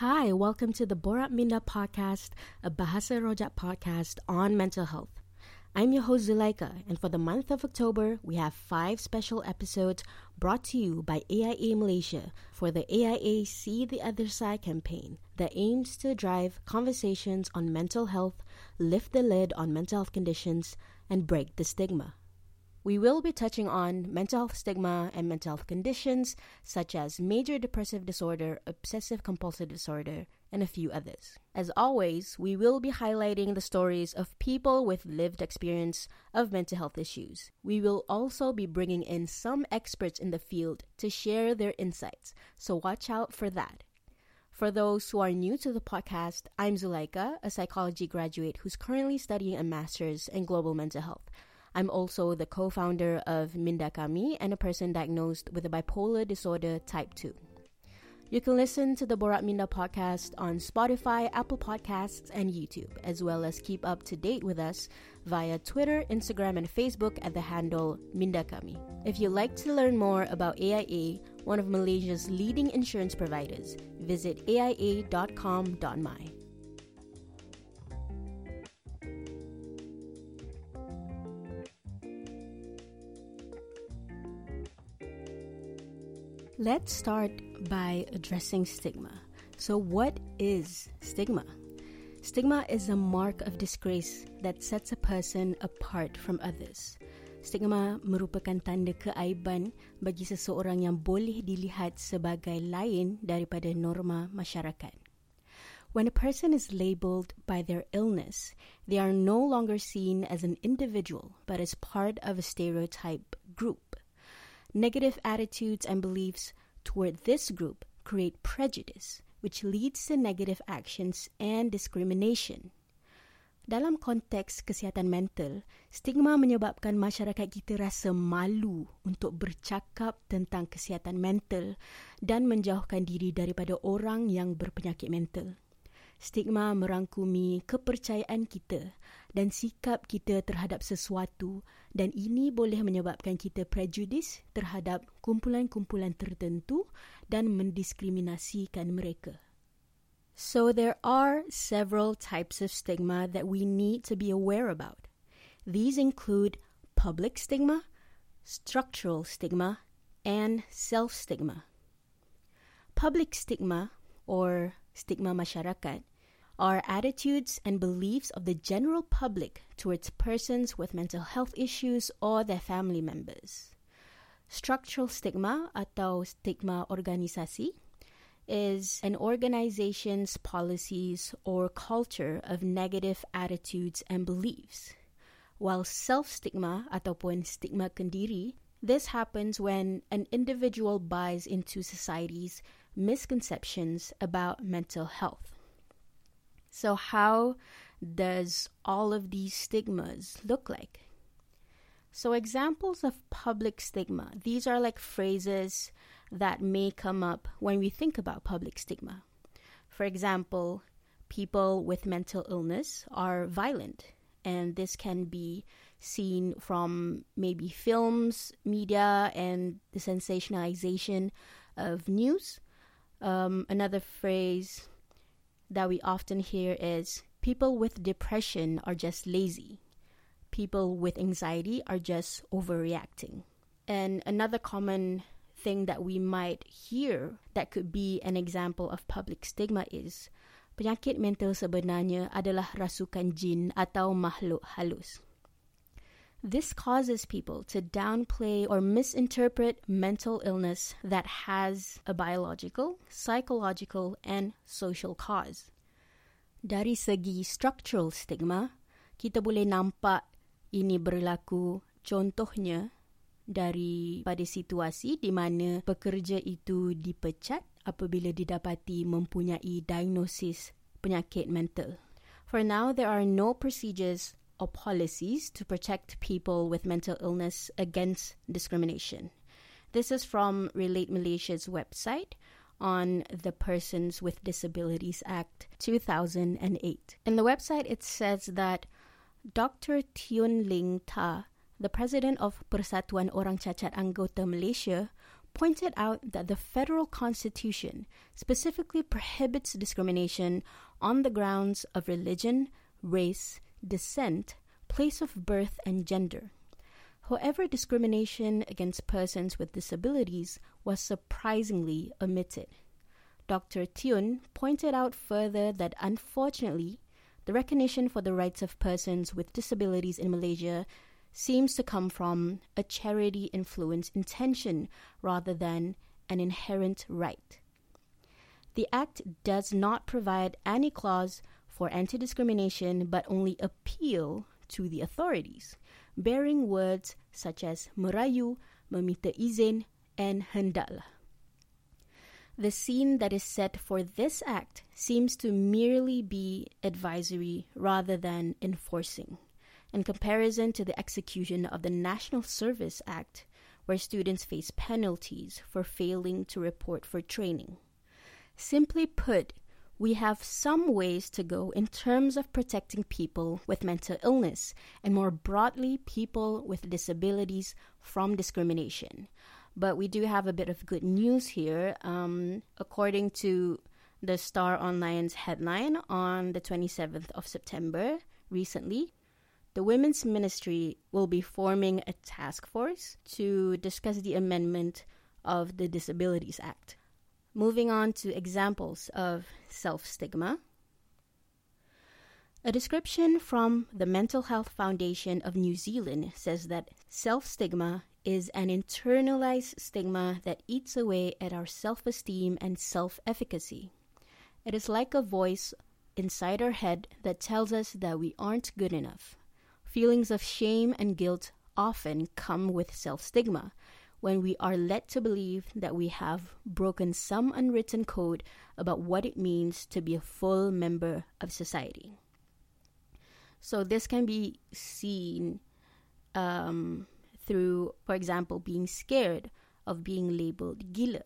Hi, welcome to the Borak Minda podcast, a Bahasa Rojak podcast on mental health. I'm your host Zulaikha, and for the month of October, we have five special episodes brought to you by AIA Malaysia for the AIA See the Other Side campaign that aims to drive conversations on mental health, lift the lid on mental health conditions, and break the stigma. We will be touching on mental health stigma and mental health conditions such as major depressive disorder, obsessive compulsive disorder, and a few others. As always, we will be highlighting the stories of people with lived experience of mental health issues. We will also be bringing in some experts in the field to share their insights, so watch out for that. For those who are new to the podcast, I'm Zulaikha, a psychology graduate who's currently studying a master's in global mental health. I'm also the co founder of Mindakami and a person diagnosed with a bipolar disorder type 2. You can listen to the Borak Minda podcast on Spotify, Apple Podcasts, and YouTube, as well as keep up to date with us via Twitter, Instagram, and Facebook at the handle Mindakami. If you'd like to learn more about AIA, one of Malaysia's leading insurance providers, visit aia.com.my. Let's start by addressing stigma. So, what is stigma? Stigma is a mark of disgrace that sets a person apart from others. Stigma merupakan tanda keaiban bagi seseorang yang boleh dilihat sebagai lain daripada norma masyarakat. When a person is labeled by their illness, they are no longer seen as an individual but as part of a stereotype group. Negative attitudes and beliefs toward this group create prejudice, which leads to negative actions and discrimination. Dalam konteks kesihatan mental, stigma menyebabkan masyarakat kita rasa malu untuk bercakap tentang kesihatan mental dan menjauhkan diri daripada orang yang berpenyakit mental. Stigma merangkumi kepercayaan kita dan sikap kita terhadap sesuatu dan ini boleh menyebabkan kita prejudis terhadap kumpulan-kumpulan tertentu dan mendiskriminasikan mereka. So there are several types of stigma that we need to be aware about. These include public stigma, structural stigma, and self-stigma. Public stigma or stigma masyarakat are attitudes and beliefs of the general public towards persons with mental health issues or their family members. Structural stigma atau stigma organisasi is an organization's policies or culture of negative attitudes and beliefs. While self-stigma ataupun stigma kendiri, this happens when an individual buys into society's misconceptions about mental health. So, how does all of these stigmas look like? So, examples of public stigma, these are like phrases that may come up when we think about public stigma. For example, people with mental illness are violent, and this can be seen from maybe films, media, and the sensationalization of news. Um, another phrase that we often hear is people with depression are just lazy. People with anxiety are just overreacting. And another common thing that we might hear that could be an example of public stigma is penyakit mental sebenarnya adalah rasukan jin atau makhluk halus. This causes people to downplay or misinterpret mental illness that has a biological, psychological, and social cause. Dari segi structural stigma, kita boleh nampak ini berlaku contohnya dari pada situasi di mana pekerja itu dipecat apabila didapati mempunyai diagnosis penyakit mental. For now, there are no procedures or policies to protect people with mental illness against discrimination. This is from Relate Malaysia's website on the Persons with Disabilities Act 2008. In the website, it says that Dr. Tiun Ling Ta, the president of Persatuan Orang Cacat Anggota Malaysia, pointed out that the federal constitution specifically prohibits discrimination on the grounds of religion, race, descent, place of birth, and gender. However, discrimination against persons with disabilities was surprisingly omitted. Dr. Tiun pointed out further that unfortunately, the recognition for the rights of persons with disabilities in Malaysia seems to come from a charity influence intention rather than an inherent right. The Act does not provide any clause for anti discrimination but only appeal to the authorities, bearing words such as merayu, meminta izin, and hendaklah. The scene that is set for this act seems to merely be advisory rather than enforcing, in comparison to the execution of the National Service Act, where students face penalties for failing to report for training. Simply put, we have some ways to go in terms of protecting people with mental illness and more broadly people with disabilities from discrimination. But we do have a bit of good news here. Um, according to the Star Online's headline on the 27th of September, recently, the Women's Ministry will be forming a task force to discuss the amendment of the Disabilities Act. Moving on to examples of self stigma. A description from the Mental Health Foundation of New Zealand says that self stigma is an internalized stigma that eats away at our self esteem and self efficacy. It is like a voice inside our head that tells us that we aren't good enough. Feelings of shame and guilt often come with self stigma when we are led to believe that we have broken some unwritten code about what it means to be a full member of society. So, this can be seen um, through, for example, being scared of being labeled gila.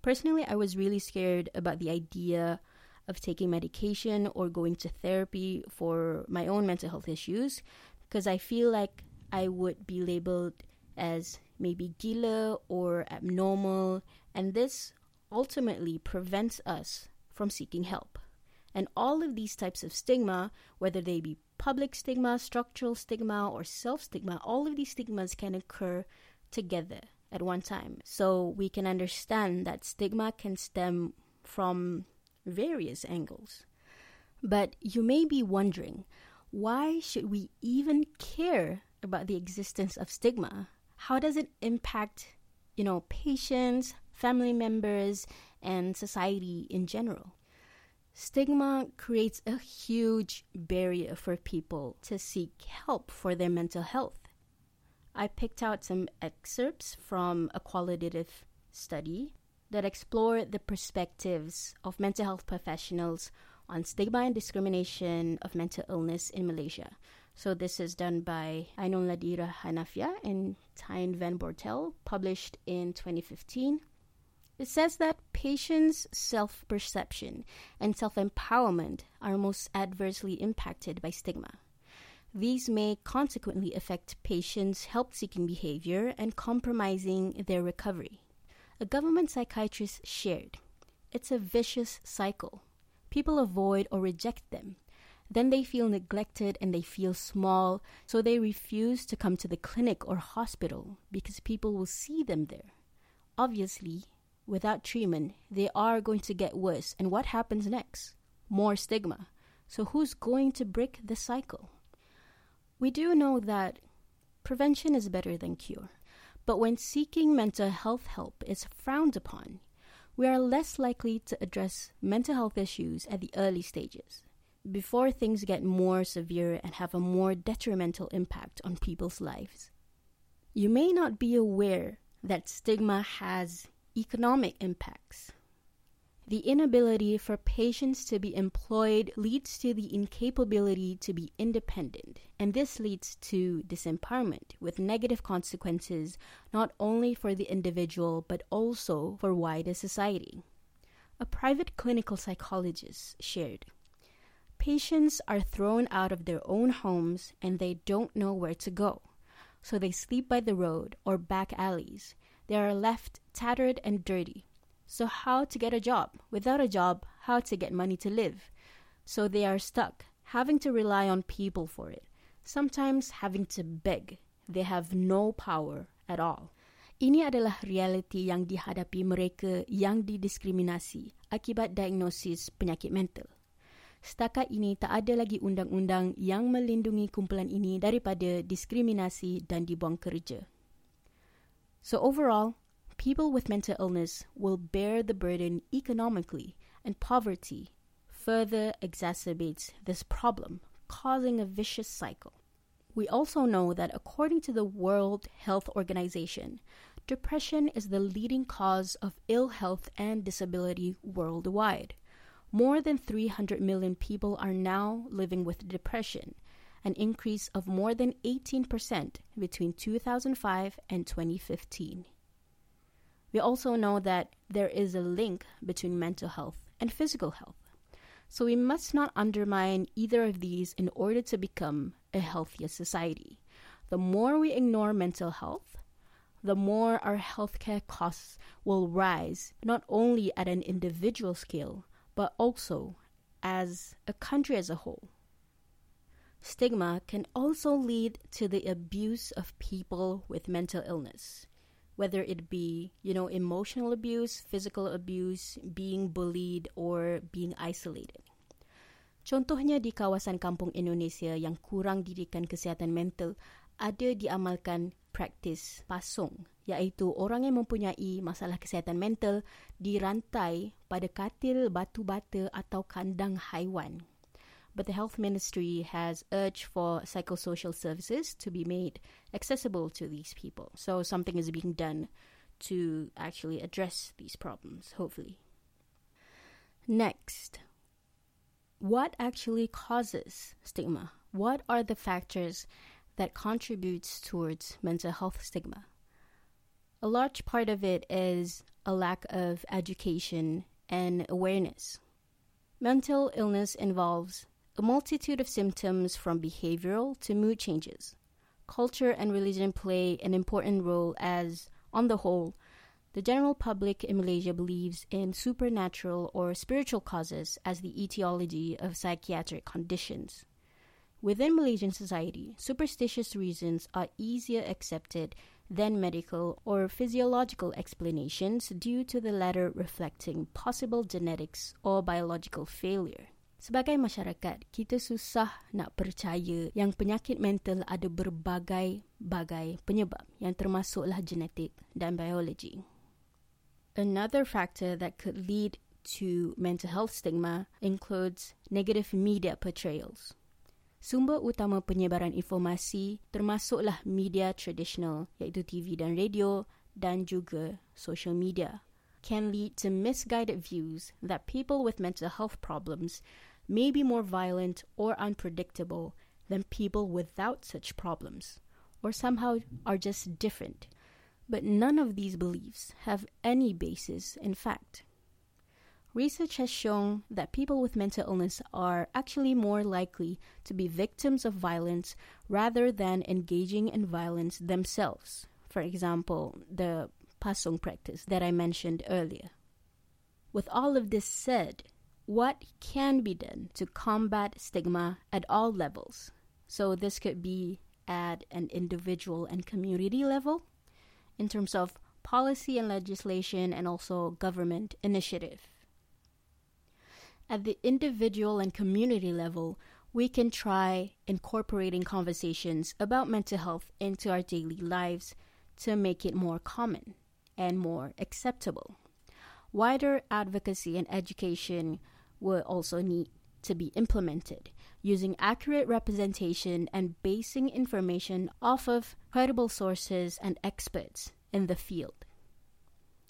Personally, I was really scared about the idea of taking medication or going to therapy for my own mental health issues because I feel like I would be labeled as maybe gila or abnormal, and this ultimately prevents us from seeking help. And all of these types of stigma, whether they be public stigma, structural stigma, or self stigma, all of these stigmas can occur together at one time. So we can understand that stigma can stem from various angles. But you may be wondering why should we even care about the existence of stigma? How does it impact, you know, patients, family members, and society in general? Stigma creates a huge barrier for people to seek help for their mental health. I picked out some excerpts from a qualitative study that explore the perspectives of mental health professionals on stigma and discrimination of mental illness in Malaysia. So this is done by Ainul Nadziha Hanafiah and Tine Van Bortel, published in 2015. It says that patients' self perception and self empowerment are most adversely impacted by stigma. These may consequently affect patients' help seeking behavior and compromising their recovery. A government psychiatrist shared it's a vicious cycle. People avoid or reject them. Then they feel neglected and they feel small, so they refuse to come to the clinic or hospital because people will see them there. Obviously, without treatment, they are going to get worse. And what happens next? More stigma. So, who's going to break the cycle? We do know that prevention is better than cure. But when seeking mental health help is frowned upon, we are less likely to address mental health issues at the early stages, before things get more severe and have a more detrimental impact on people's lives. You may not be aware that stigma has economic impacts. The inability for patients to be employed leads to the incapability to be independent, and this leads to disempowerment with negative consequences not only for the individual but also for wider society. A private clinical psychologist shared Patients are thrown out of their own homes and they don't know where to go, so they sleep by the road or back alleys they are left tattered and dirty. So, how to get a job? Without a job, how to get money to live? So, they are stuck, having to rely on people for it, sometimes having to beg. They have no power at all. Ini adalah realiti yang dihadapi mereka yang didiskriminasi akibat diagnosis penyakit mental. Setakat ini tak ada lagi undang-undang yang melindungi kumpulan ini daripada diskriminasi dan dibuang kerja. So overall, people with mental illness will bear the burden economically and poverty further exacerbates this problem, causing a vicious cycle. We also know that according to the World Health Organization, depression is the leading cause of ill health and disability worldwide. More than 300 million people are now living with depression, an increase of more than 18% between 2005 and 2015. We also know that there is a link between mental health and physical health. So we must not undermine either of these in order to become a healthier society. The more we ignore mental health, the more our healthcare costs will rise, not only at an individual scale, but also as a country as a whole. Stigma can also lead to the abuse of people with mental illness whether it be, you know, emotional abuse, physical abuse, being bullied, or being isolated. Contohnya di kawasan kampung Indonesia yang kurang didikan kesihatan mental, ada diamalkan praktis pasung, iaitu orang yang mempunyai masalah kesihatan mental dirantai pada katil batu bata atau kandang haiwan but the health ministry has urged for psychosocial services to be made accessible to these people. So something is being done to actually address these problems, hopefully. Next, what actually causes stigma? What are the factors that contributes towards mental health stigma? A large part of it is a lack of education and awareness. Mental illness involves a multitude of symptoms from behavioral to mood changes. Culture and religion play an important role as, on the whole, the general public in Malaysia believes in supernatural or spiritual causes as the etiology of psychiatric conditions. Within Malaysian society, superstitious reasons are easier accepted than medical or physiological explanations due to the latter reflecting possible genetics or biological failure. Sebagai masyarakat, kita susah nak percaya yang penyakit mental ada berbagai-bagai penyebab yang termasuklah genetik dan biologi. Another factor that could lead to mental health stigma includes negative media portrayals. Sumber utama penyebaran informasi termasuklah media tradisional iaitu TV dan radio dan juga social media can lead to misguided views that people with mental health problems may be more violent or unpredictable than people without such problems, or somehow are just different. But none of these beliefs have any basis in fact. Research has shown that people with mental illness are actually more likely to be victims of violence rather than engaging in violence themselves. For example, the pasung practice that I mentioned earlier. With all of this said, what can be done to combat stigma at all levels. So, this could be at an individual and community level, in terms of policy and legislation, and also government initiative. At the individual and community level, we can try incorporating conversations about mental health into our daily lives to make it more common and more acceptable. Wider advocacy and education will also need to be implemented using accurate representation and basing information off of credible sources and experts in the field.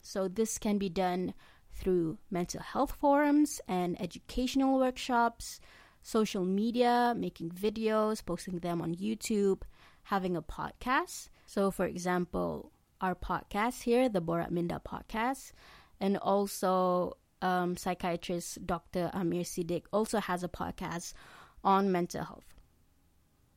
So, this can be done through mental health forums and educational workshops, social media, making videos, posting them on YouTube, having a podcast. So, for example, our podcast here, the Borak Minda podcast, and also um, psychiatrist Dr. Amir Siddiq also has a podcast on mental health.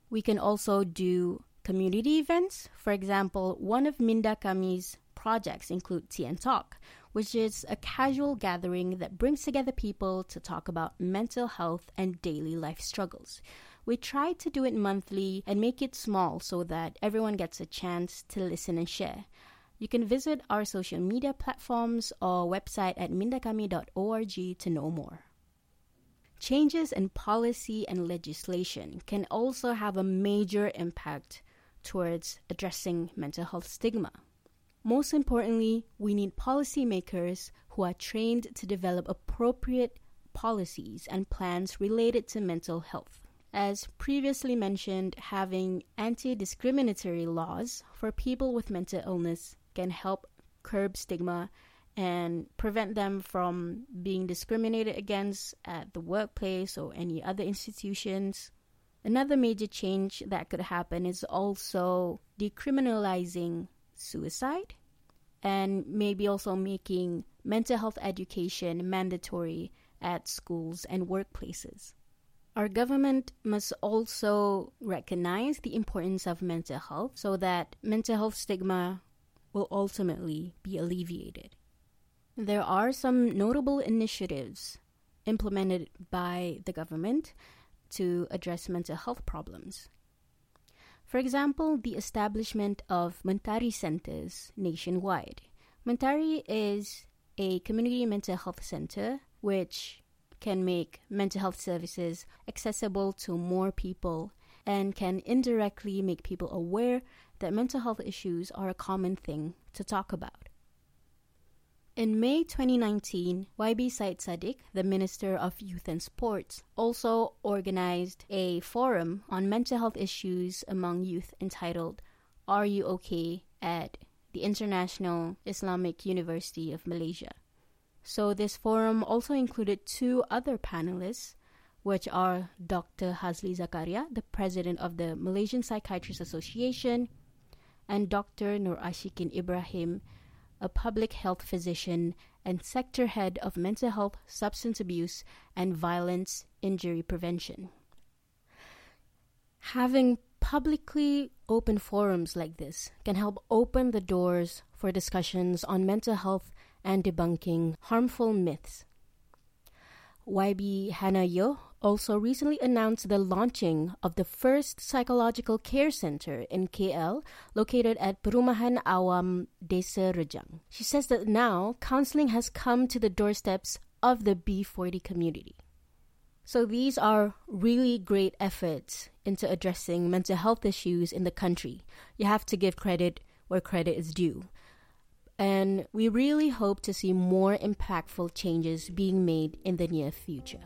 We can also do community events. For example, one of Minda Kami's projects include and Talk, which is a casual gathering that brings together people to talk about mental health and daily life struggles. We try to do it monthly and make it small so that everyone gets a chance to listen and share. You can visit our social media platforms or website at mindakami.org to know more. Changes in policy and legislation can also have a major impact towards addressing mental health stigma. Most importantly, we need policymakers who are trained to develop appropriate policies and plans related to mental health. As previously mentioned, having anti discriminatory laws for people with mental illness can help curb stigma and prevent them from being discriminated against at the workplace or any other institutions. Another major change that could happen is also decriminalizing suicide and maybe also making mental health education mandatory at schools and workplaces. Our government must also recognize the importance of mental health so that mental health stigma will ultimately be alleviated. There are some notable initiatives implemented by the government to address mental health problems. For example, the establishment of Mentari centers nationwide. Mentari is a community mental health center which can make mental health services accessible to more people and can indirectly make people aware that mental health issues are a common thing to talk about. In May 2019, YB Syed Saddiq, the Minister of Youth and Sports, also organized a forum on mental health issues among youth entitled Are You OK? at the International Islamic University of Malaysia. So, this forum also included two other panelists, which are Dr. Hazli Zakaria, the president of the Malaysian Psychiatrists Association, and Dr. Nur Ashikin Ibrahim, a public health physician and sector head of mental health, substance abuse, and violence injury prevention. Having publicly open forums like this can help open the doors for discussions on mental health and debunking harmful myths. YB Hannah Yeoh also recently announced the launching of the first psychological care center in KL located at Perumahan Awam Desa Rejang. She says that now counseling has come to the doorsteps of the B40 community. So these are really great efforts into addressing mental health issues in the country. You have to give credit where credit is due. And we really hope to see more impactful changes being made in the near future.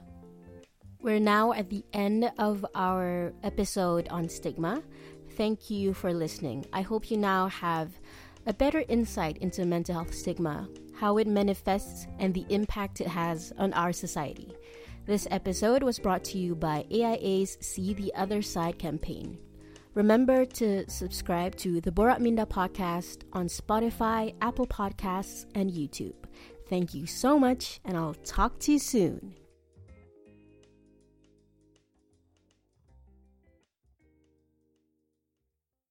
We're now at the end of our episode on stigma. Thank you for listening. I hope you now have a better insight into mental health stigma, how it manifests, and the impact it has on our society. This episode was brought to you by AIA's See the Other Side campaign. Remember to subscribe to the Borak Minda podcast on Spotify, Apple Podcasts, and YouTube. Thank you so much, and I'll talk to you soon.